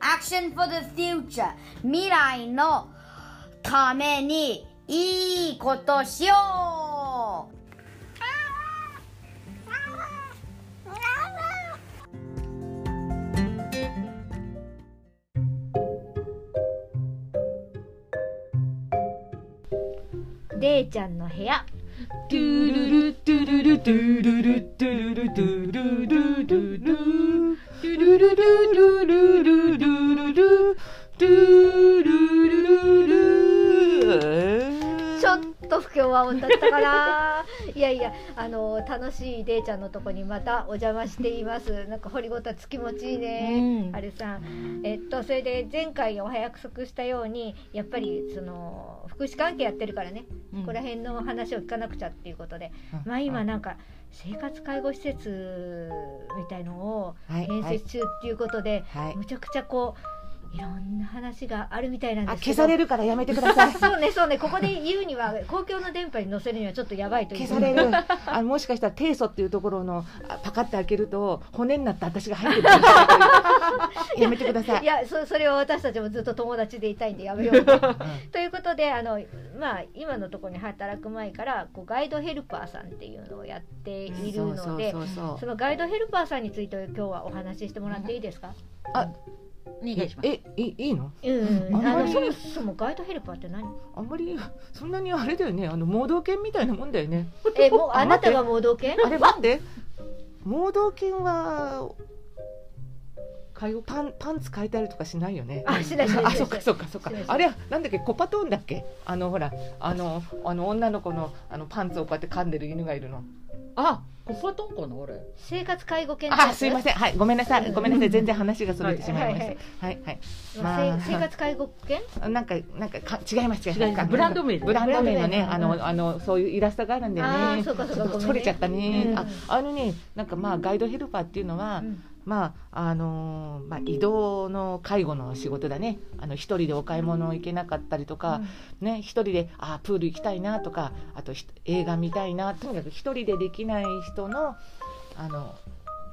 Action for the future. 未来のためにいいことしよう。れいちゃんの部屋。トゥルルトゥルルトゥルルトゥルルトゥルルトゥルルトゥルルトゥルルルルルルルルルトゥル。ルルルちょっと不協和音だったかな。いやいやあの楽しいれいちゃんのとこにまたお邪魔しています。なんか掘りごたつ気持ちいいね、うん。あれさん。えっとそれで前回お約束したようにやっぱりその福祉関係やってるからね、ここら辺の話を聞かなくちゃっていうことで、まあ今なんか生活介護施設みたいのをはい。建設中っていうことで、はい。むちゃくちゃこういろんな話があるみたいなんあですけど。消されるからやめてください。そうねそうね。ここで言うには公共の電波に載せるにはちょっとやばいという。消される。あもしかしたら低素っていうところのあパカッて開けると骨になった私が入ってる。やめてください。いやそそれは私たちもずっと友達でいたいんでやめようと。ということであの、まあ、今のところに働く前からこうガイドヘルパーさんっていうのをやっているのでそのガイドヘルパーさんについて今日はお話ししてもらっていいですか、あお願いします。えいいいいの？うん、あんまりそもそもガイドヘルパーって何？あんまりそんなにあれだよね。あの盲導犬みたいなもんだよね。えもうああなたが盲導犬？あれなんで盲導犬はパンパンツ変えたりとかしないよね。あしないしないあそっかそっかそっか。あれはなんだっけ？コパトーンだっけ？あのほらあのあの女の子のあのパンツをこうやって噛んでる犬がいるのあ、コパトンかな俺。生活介護犬あすいまんせん。はいごめんなさい。ごめんなさい。全然話がそれてしまいましはいたはい。はいまあ、生活介護犬なんかなんかか違います違いまますすブランド名でブランド名のねあのあのそういうイラストがあるんだよね。それちゃったね、うんああのねなんかまあガイドヘルパーっていうのは、うんまああのーまあ、移動の介護の仕事だね。あの一人でお買い物行けなかったりとか、ね、一人であプール行きたいなとかあとひ映画見たいなとにかく一人でできない人のあの、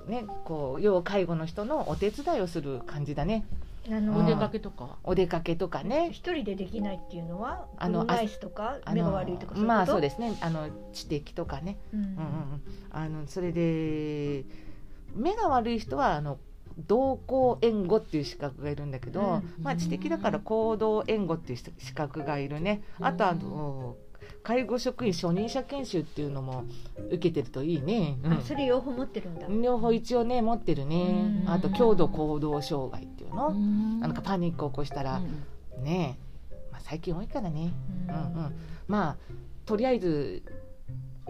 ね、こう要介護の人のお手伝いをする感じだね。あのお出かけとか？お出かけとかね。一人でできないっていうのはあの車椅子とかあ目が悪いとかそういうこと？まあそうですね。あの知的とかね、うん。うんうんうん、あのそれで目が悪い人はあの同行援護っていう資格がいるんだけど、うん。まあ、知的だから行動援護っていう資格がいるね。あとあの介護職員初任者研修っていうのも受けてるといいね、うん。あそれ両方持ってるんだ。両方一応ね持ってるね。うん。あと強度行動障害っていうの、ん。なんかパニックを起こしたら、うん。ねまあ、最近多いからね。うん。うんうん。まあとりあえず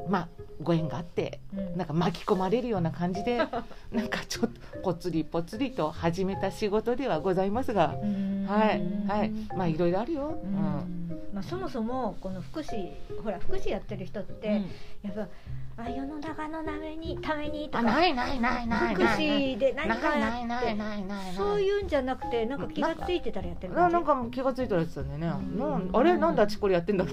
まあご縁があってうん。なんか巻き込まれるような感じで なんかちょっとぽつりぽつりと始めた仕事ではございますがうん。はいはい。まあいろいろあるよ、ううん。んまあ、そもそもこの福祉ほら福祉やってる人って、やっぱあ世の中のためにためにとあかないないないない福祉で何かやないないってないない。そういうんじゃなくてなんか気がついてたらやってるななんか気がついたらやってたんだよね、うん。あれなんであっちこれやってんだろ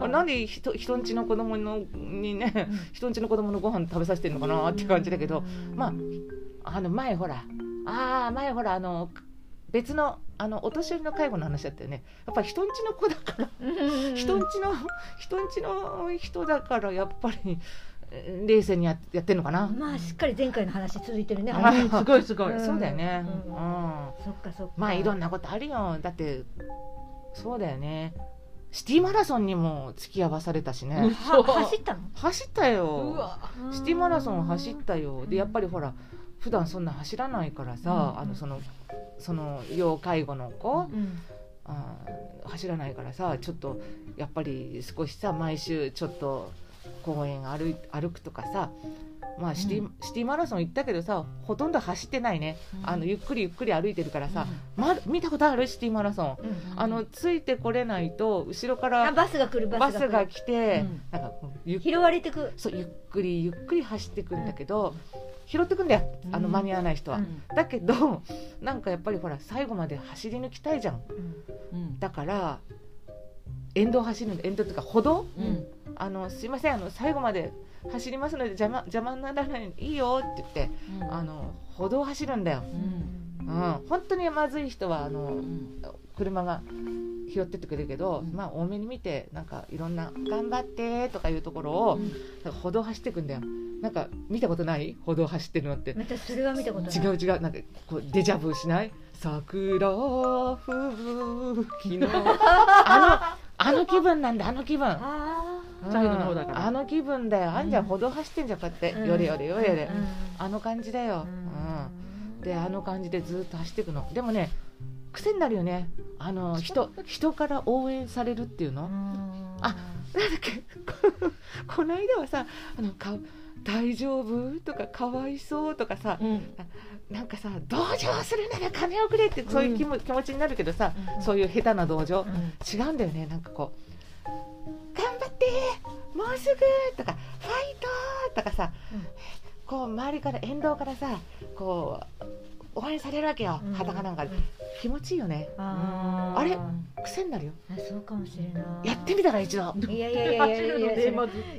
う なんで人人んちの子供のにねうん。人んちの子供のご飯食べさせてんのかなって感じだけど、うんまああの前ほらああ前ほらあの別のあのお年寄りの介護の話だったよね。やっぱり人んちの子だからうん。人んちの人んちの人だからやっぱりえー冷静にややってんのかな、まあしっかり前回の話続いてるねすごいすごい。うん。そうだよね、ううんん。そっかそっか。まあいろんなことあるよ。だってそうだよねシティマラソンにも付き合わされたしね、は走ったの？走ったうよわ。シティマラソン走ったよ。でやっぱりほら普段そんな走らないからさ、うん。あのそのその要介護の子、うん。あー走らないからさちょっとやっぱり少しさ毎週ちょっと公園歩い歩くとかさまあシティ,、シティマラソン行ったけどさほとんど走ってないね、あのゆっくりゆっくり歩いてるからさ、ま、見たことある？シティマラソン、うんあのついてこれないと後ろかあらバスが来るババススが来て、うん。なんか拾われてく。そうゆっくりゆっくり走ってくんだけど、拾ってくんだよあのうん。間に合わない人は、うん。だけどなんかやっぱりほら最後まで走り抜きたいじゃん。うん。うん。だから沿道走る沿道っていうか歩道？うんあのすいませんあの最後まで走りますので邪魔邪魔にならないいいよって言ってあの歩道走るんだよ。うん。うん、本当にまずい人はあのうん。車が拾ってってくれるけど、うん。まあ多めに見てなんかいろんな「頑張って」とかいうところを、うん。なんか歩道走ってくんだよ。なんか見たことない？歩道走ってるのって。またそれは見たことない。違う違う。なんかこうデジャブしない？桜吹雪の。あのあの気分なんだあの気分の方だから。あの気分だよあんじゃんうん歩道走ってんじゃんこうやって、うん。よれよれよれよれ、うんあの感じだよ、うん。であの感じでずっと走っていくの。でもね癖になるよね。あの 人人から応援されるっていうの、あなんだっけ。この間はさあのか「大丈夫?」とか「かわいそう」とかさうん。なんかさ「同情するなら金をくれ」ってそういう気も、気持ちになるけどさ、うん。そういう下手な同情、うん。違うんだよねなんかこう「頑張ってもうすぐ」とか「ファイト!」とかさ、うん。こう周りから沿道からさこう応援されるわけよ、うん。裸なんかで。気持ちいいよね。あれ？癖になるよ。あそうかもしれない。やってみたら一度。いやいやいやいやいや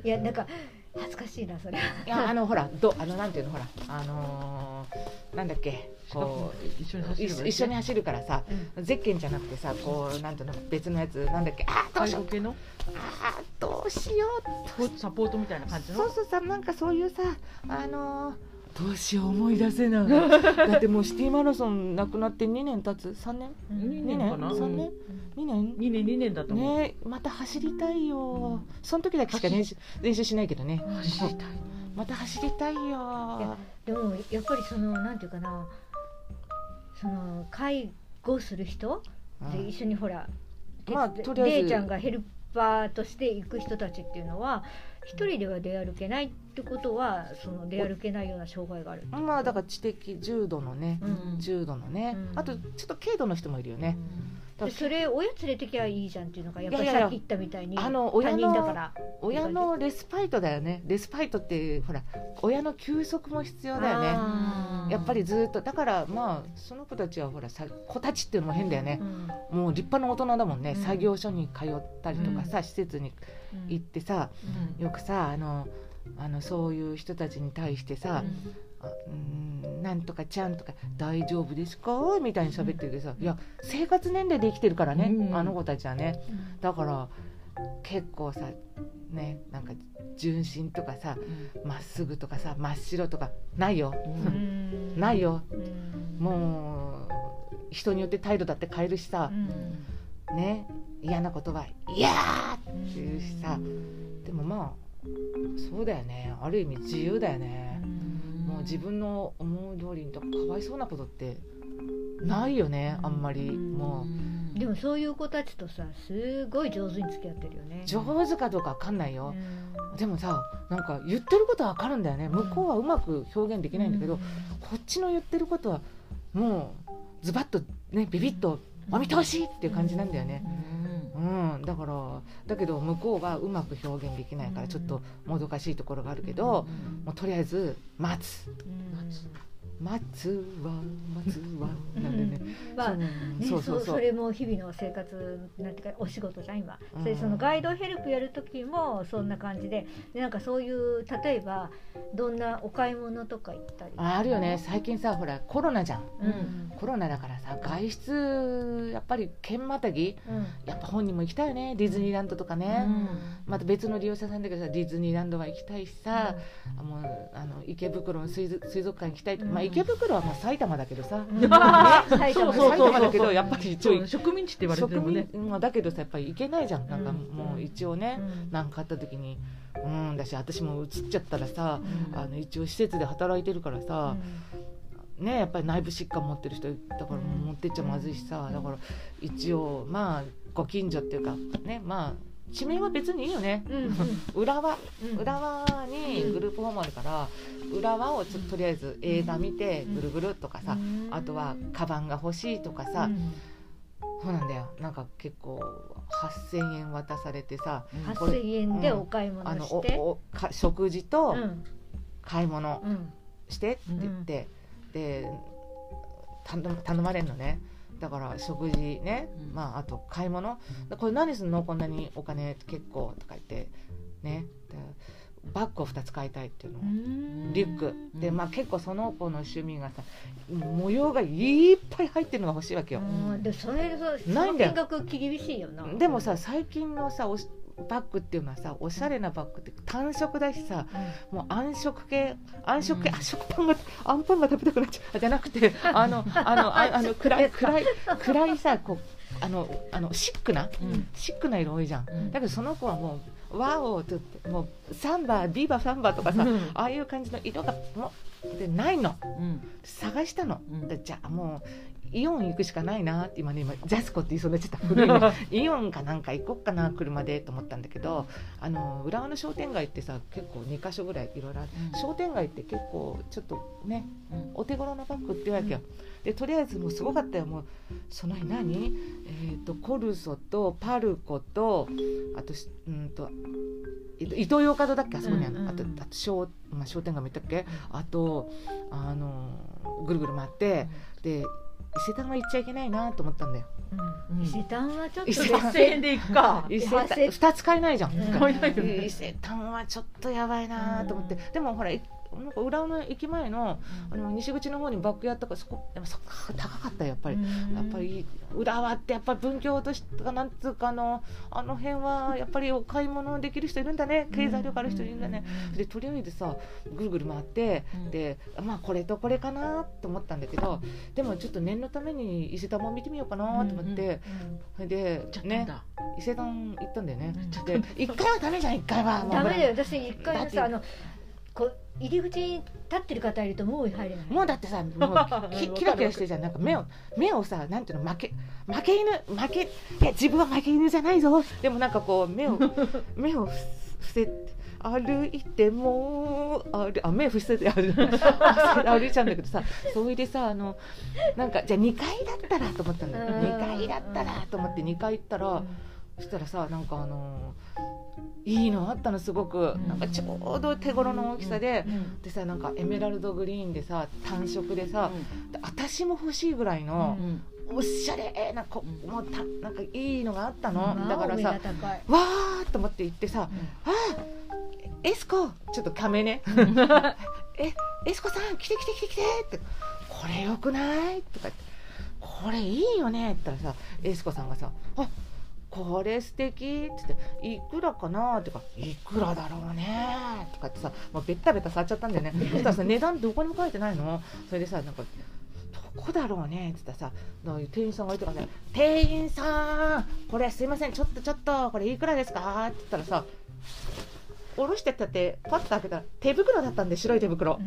いや なんか恥ずかしいなそれ。いやあのほらどあのなんていうのほらあのーなんだっけこう一緒に走る一一緒に走るからさゼッケンじゃなくてさこうなんていうの別のやつなんだっけあーどうしよう。あーどうしよう。サポートみたいな感じの？そうそうさなんかそういうさあのーどうしよう思い出せない。だってもうシティマラソンなくなって2年経つ。3年？二2年年かな？3年？2年？2年？2年だと思う。ねまた走りたいよ。その時だけしか練習練習しないけどね。走りたい。また走りたいよ。やでもやっぱりそのなんていうかな。その介護する人？でうん。一緒にほらまあとりあえず。レイちゃんがヘルパーとして行く人たちっていうのは一人では出歩けないってことはその出歩けないような障害があるまあだから知的重度のね、うん。重度のね、うん。あとちょっと軽度の人もいるよね、でそれ親連れてきゃいいじゃんっていうのがやっぱりさっき言ったみたいにあの親人だから。親のレスパイトだよね。レスパイトってほら親の休息も必要だよね。やっぱりずっとだからまあその子たちはほらさ子たちっていうのも変だよね。う、ん。もう立派な大人だもんね、うん。作業所に通ったりとかさ、施設にうん行ってさよくさあのあのそういう人たちに対してさ「あうーんなんとかちゃん」とか「大丈夫ですか?」みたいに喋ってるけどさ、いや生活年齢で生きてるからね、うん。あの子たちはね。うん。だから結構さねなんか純真とかさまっすぐとかさ真っ白とかないよ、うん。ないよ。うん。もう人によって態度だって変えるしさ。う、んね嫌なことは「いやー!」っていうしさでもまあそうだよね。ある意味自由だよね、もう自分の思う通りにとかかわいそうなことってないよねあんまり。もうでもそういう子たちとさすごい上手に付き合ってるよね。上手かどうかわかんないよ。う、ん。でもさなんか言ってることはわかるんだよね。向こうはうまく表現できないんだけど、こっちの言ってることはもうズバッとねビビッとお見通しっていう感じなんだよね、うん、だからだけど向こうはうまく表現できないからちょっともどかしいところがあるけど、もうとりあえず待つ。待つわ待つわなんでね、まあそうね、そうそれも日々の生活なんていうかお仕事じゃん今、うん。それそのガイドヘルプやる時もそんな感じででなんかそういう例えばどんなお買い物とか行ったり？ああるよね。最近さほらコロナじゃん。うん。コロナだからさ外出やっぱり県またぎうん。やっぱ本人も行きたいよね。ディズニーランドとかね、また別の利用者さんだけどさディズニーランドは行きたいしさ、もうあの池袋の水族水族館行きたいとか、まあ、うん池袋はまあ埼玉だけどさ、埼玉だけどやっぱり一応植民地って言われて植るもんね。民まあだけどさやっぱり行けないじゃん。なんかうん。もう一応ねうん。何、かあった時に。うんだし私も移っちゃったらさ、うん。あの一応施設で働いてるからさ、ねやっぱり内部疾患持ってる人だからうん持ってっちゃまずいしさ、だから一応まあご近所っていうかねまあ地名は別にいいよね、うんうん。浦和うん。浦和にグループホームあるから浦和をちょっととりあえず映画見てうん。ぐるぐるっとかさ、うん。あとはカバンが欲しいとかさ、うんそうなんだよ。なんか結構8,000円渡されてさこれ8000円でお買い物あのしておおか食事とうん。買い物うん。してって言って、で頼頼まれるのねだから食事ね、うん。まああと買い物。これ何すんの？こんなにお金結構とか言ってね。でバッグを2つ買いたいっていうの、うん。リュック。でうん。まあ結構その子の趣味がさ模様がいっぱい入ってるのが欲しいわけよ、うん。でそれそうそのないんだよ。金額厳しいよな。でもさ最近のさおしバッグっていうのはさおしゃれなバッグって単色だしさもう暗色系暗色系、うん。あ食パンがあんパンが食べたくなっちゃう。あじゃなくて あのあのああの暗い暗い暗いさこうあのあのシックなうん。シックな色多いじゃん。うん。だけどその子はもうワオって言ってもうサンバビーバサンバとかさうん。ああいう感じの色がもうでないの。うん。探したの、うん。でじゃあもうイオン行くしかないなって今ね今ジャスコって言いそうになっちゃった。古いね イオンかなんか行こっかな車でと思ったんだけどあの浦和の商店街ってさ結構2か所ぐらいいろいろある。うん。商店街って結構ちょっとねうん。お手頃なバッグってわけよ、でとりあえずもうすごかったよ。もうその日何？えっ、とコルソとパルコとあとしうんといイトーヨーカドーだっけ？あそこにある、うんうんあとあと商,、まあ、商店街も行ったっけ、あとあのぐるぐる回ってで伊勢丹は行っちゃいけないなと思ったんだよ。うん。伊勢丹はちょっと伊勢丹8000円でいくか。伊勢丹8000 2つ買えないじゃん、うん。伊勢丹はちょっとやばいなと思って、でもほらいなんか浦和の駅前のあの西口の方にバッグやったからそこでもそこ高かったよやっぱり、やっぱり浦和ってやっぱ文教としてかなんつうかあのあの辺はやっぱりお買い物できる人いるんだね。経済力ある人いるんだね、でとりあえずさぐるぐる回って、うん。でまあこれとこれかなと思ったんだけどでもちょっと念のために伊勢丹も見てみようかなと思って、それでね伊勢丹行ったんだよね、一回はダメじゃん一回は。もう。ダメだよ。私一回さあのこう入り口に立ってる方いるともう入れない。もうだってさ、もうき キラキラしてるじゃん、なんか目を、目をさ、なんていうの、負け、負け犬、負け、いや、自分は負け犬じゃないぞ。でもなんかこう、目を、目を伏せて。歩いてもあ目伏せて 歩いちゃうんだけどさそれでさあのなんかじゃあ2階だったらと思ったんだよ。うん。2階だったらと思って2階行ったらそしたらさなんかあのいいのあったのすごく。なんかちょうど手頃の大きさでうん。でさなんかエメラルドグリーンでさ単色でさ、で私も欲しいぐらいのうんおしゃれなこうん。もうたなんかいいのがあったの、まあだからさわーっと思って行ってさ「あーエスコちょっとカメね。えエスコさん来て来て来て来て」って「これよくない?」とか言って「これいいよね」って言ったらさエスコさんがさ「あこれ素敵。って言って「いくらかな?」とか「いくらだろうね」とかってさもうベッタベタ触っちゃったんだよね。そしたらさ値段どこにも書いてないの。それでさなんかどこだろうねって言ったらさ店員さんがいてからね「店員さんこれすいません。ちょっとちょっとこれいくらですか?」って言ったらさ下ろしてったってパッと開けたら手袋だったんで白い手袋。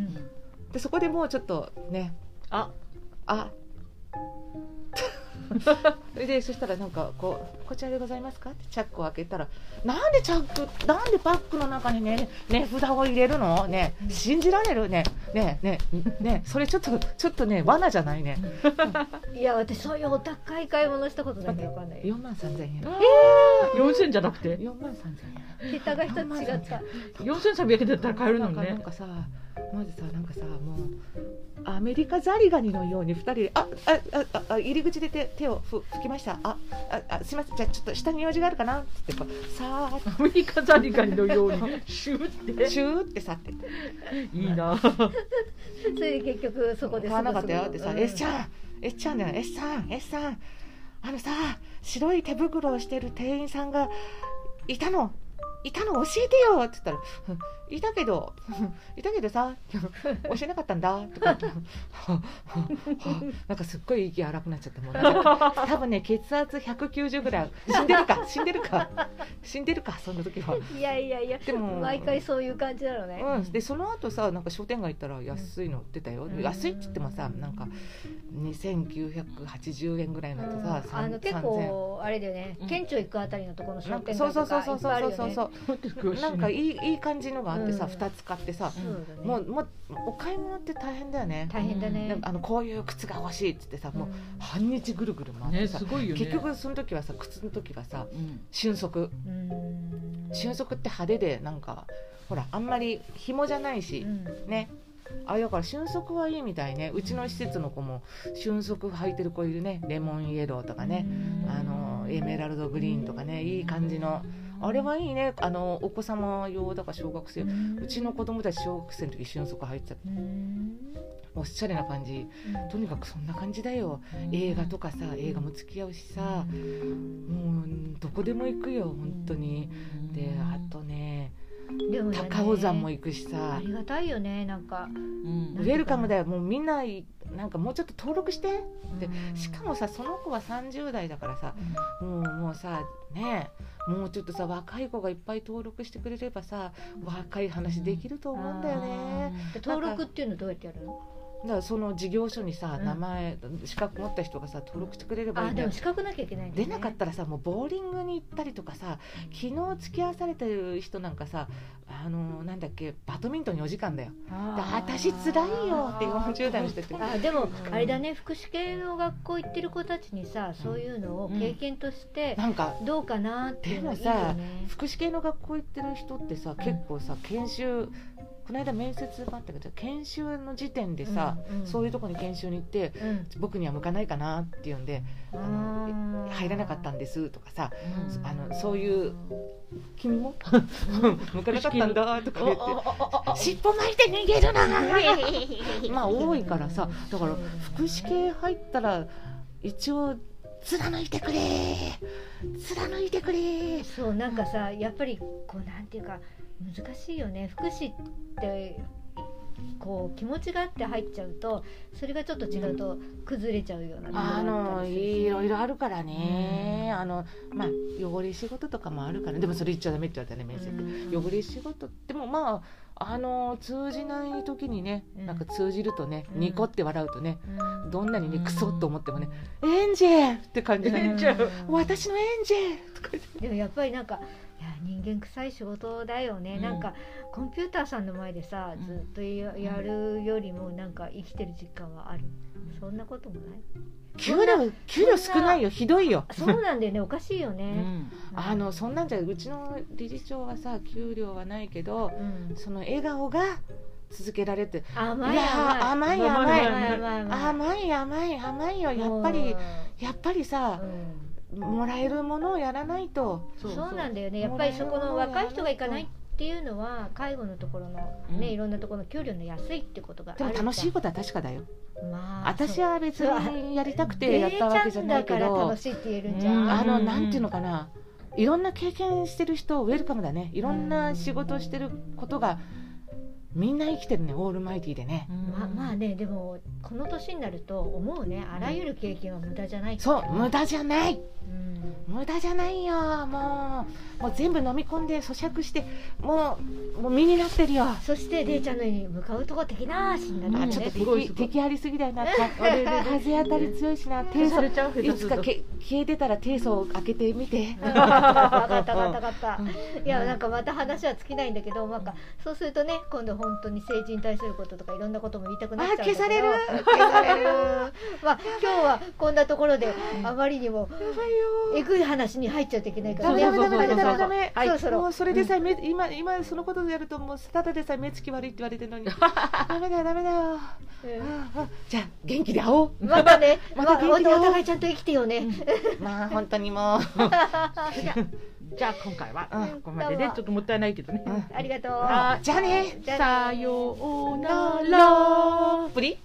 でそこでもうちょっとねあ。あそ れでそしたらなんかこう「こちらでございますか?」ってチャックを開けたら「なんでチャックなんでバッグの中にね値札を入れるの？ね信じられる？ねねねねそれちょっとちょっとね罠じゃないね？いや私そういうお高い買い物したことない。かんない4万3000円。4000じゃなくて？4万3000円。桁が一つ違った。4300円だったら買えるのにね。なんかさまずさなんかさもうアメリカザリガニのように2人であああああ入り口で手手をふ拭きました。あああすいません。じゃあちょっと下に用事があるかなって言ってさーアメリカザリガニのようにシューって。シューって去って。っていいな。それで結局そこで買わなかったよってさ「うん S ちゃん S ちゃんだよ。S さん S さんあのさ白い手袋をしてる店員さんがいたのいたの教えてよ」って言ったらうん「いたけど いたけどさ教えなかったんだ」とか なんかすっごい息荒くなっちゃってもうなんか多分ね血圧190ぐらい死んでるか死んでるか死んでるかその時は。いやいやいやでも毎回そういう感じなのね、うん、でその後さなんか商店街行ったら安いの売ってたよ、うん。安いって言ってもさなんか2980円ぐらいのってさ、うん。あの結構あれだよね、うん。県庁行くあたりのところの商店そうそう街とかそうそうそういっぱいあるよね。そうそう なんかいいいい感じのがあってさ、うん。2つ買ってさ、そうもうもうお買い物って大変だよね、大変だね。あのこういう靴が欲しいっつってさ、もううん半日ぐるぐる回ってねさ、すごいよね。結局その時はさ靴の時はさうん。瞬足。うん。瞬足って派手でなんかほらあんまり紐じゃないし、うん。ね。あだから瞬足はいいみたいね。うちの施設の子も瞬足履いてる子いるね。レモンイエローとかね。あのエメラルドグリーンとかね。いい感じのあれはいいね。あのお子様用だから小学生。うちの子供たち小学生の時俊足入ってた。うんおしゃれな感じ。とにかくそんな感じだよ。映画とかさ映画も付き合うしさ。もうどこでも行くよ本当に。であとねでもね高尾山も行くしあさりがたいよねなんか。うん。ウェルカムだよ。もうみんないなんかもうちょっと登録してでしかもさその子は30代だからさもうもうさねえもうちょっとさ若い子がいっぱい登録してくれればさ若い話できると思うんだよね。で登録っていうのどうやってやるの？だからその事業所にさうん。名前資格持った人がさ登録してくれればいいんだでも資格なきゃいけないね。出なかったらさもうボーリングに行ったりとかさ昨日付き合わされてる人なんかさあのなんだっけバドミントン4時間だよ。私つらいよって40代の人ってあでもあれだね福祉系の学校行ってる子たちにさそういうのを経験としてなんかどうかなっていうのいいよでもさね福祉系の学校行ってる人ってさ結構さ研修この間面接があったけど研修の時点でさ、うんうん。そういうとこに研修に行ってうん。僕には向かないかなって言うんであの入らなかったんですとかさうん。あのそういう君も向かなかったんだとか言って尻尾巻いて逃げるな まあ多いからさだから福祉系入ったら一応貫いてくれ貫いてくれそうなんかさやっぱりこうなんていうか難しいよね。福祉ってこう気持ちがあって入っちゃうとそれがちょっと違うと崩れちゃうようなところあがのいろいろあるからね、あのまあ汚れ仕事とかもあるからでもそれ言っちゃダメって言われたね面接で、うん。汚れ仕事でもまああの通じない時にね、うん。なんか通じるとね、うん。ニコって笑うとねうん。どんなにねクソと思ってもね、エンジェルって感じだね、エンジェル私のエンジェルとかでもやっぱりなんかいや人間臭い仕事だよね、うん。なんかコンピューターさんの前でさうん。ずっとややるよりもなんか生きてる実感はある。そんなこともない？給料給料少ないよ。ひどいよ。そうなんだよね。おかしいようね、ん。あのそんなんじゃうちの理事長はさ給料はないけどうん。その笑顔が続けられて甘いいや甘い。甘い甘い。甘い甘い甘い甘い。甘い甘いよ。やっぱりやっぱりさうんもらえるものをやらないと。そう。そうなんだよね。やっぱりそこの若い人が行かないっていうのは介護のところのね、うん。いろんなところの給料の安いってことがあるでも楽しいことは確かだよ。まあ私は別にやりたくてやったわけじゃないけど。楽しいって言えるんじゃん、うん。あのうん。なんていうのかな。いろんな経験してる人ウェルカムだね。いろんな仕事をしてることがみんな生きてるねオールマイティーでね。まあまあねでもこの年になると思うねあらゆる経験は無駄じゃない。そう無駄じゃない。うん。無駄じゃないよ。もうもう全部飲み込んで咀嚼してもうもう身になってるよ。そしてデイちゃんのように向かうとこ的な足になるあんだねちょっと敵すごいすごい。敵ありすぎだよな。風当たり強いしな。低層いつかけ消えてたら低層を開けてみて。分かった分かった分かった。いやなんかまた話は尽きないんだけどなんかそうするとね今度本当に政治に対することとかいろんなことも言いたくなっちゃうんだけど。あ消される。消される。まあ 今日はこんなところであまりにもえぐい話に入っちゃうといけないから。ダメダメダメダメダメダそうメそろそろもうそれでさえ目今今そのことでやるともうただでさえ目つき悪いって言われてるのに。ダメだよダメだよ。うん。ああじゃあ元気で会おう。またね、また元気で会おう。互いちゃんと生きてよね。まあ本当にもうじゃあ今回はここまでで、ちょっともったいないけどね。ありがとう。じゃあね。さようなら。プリ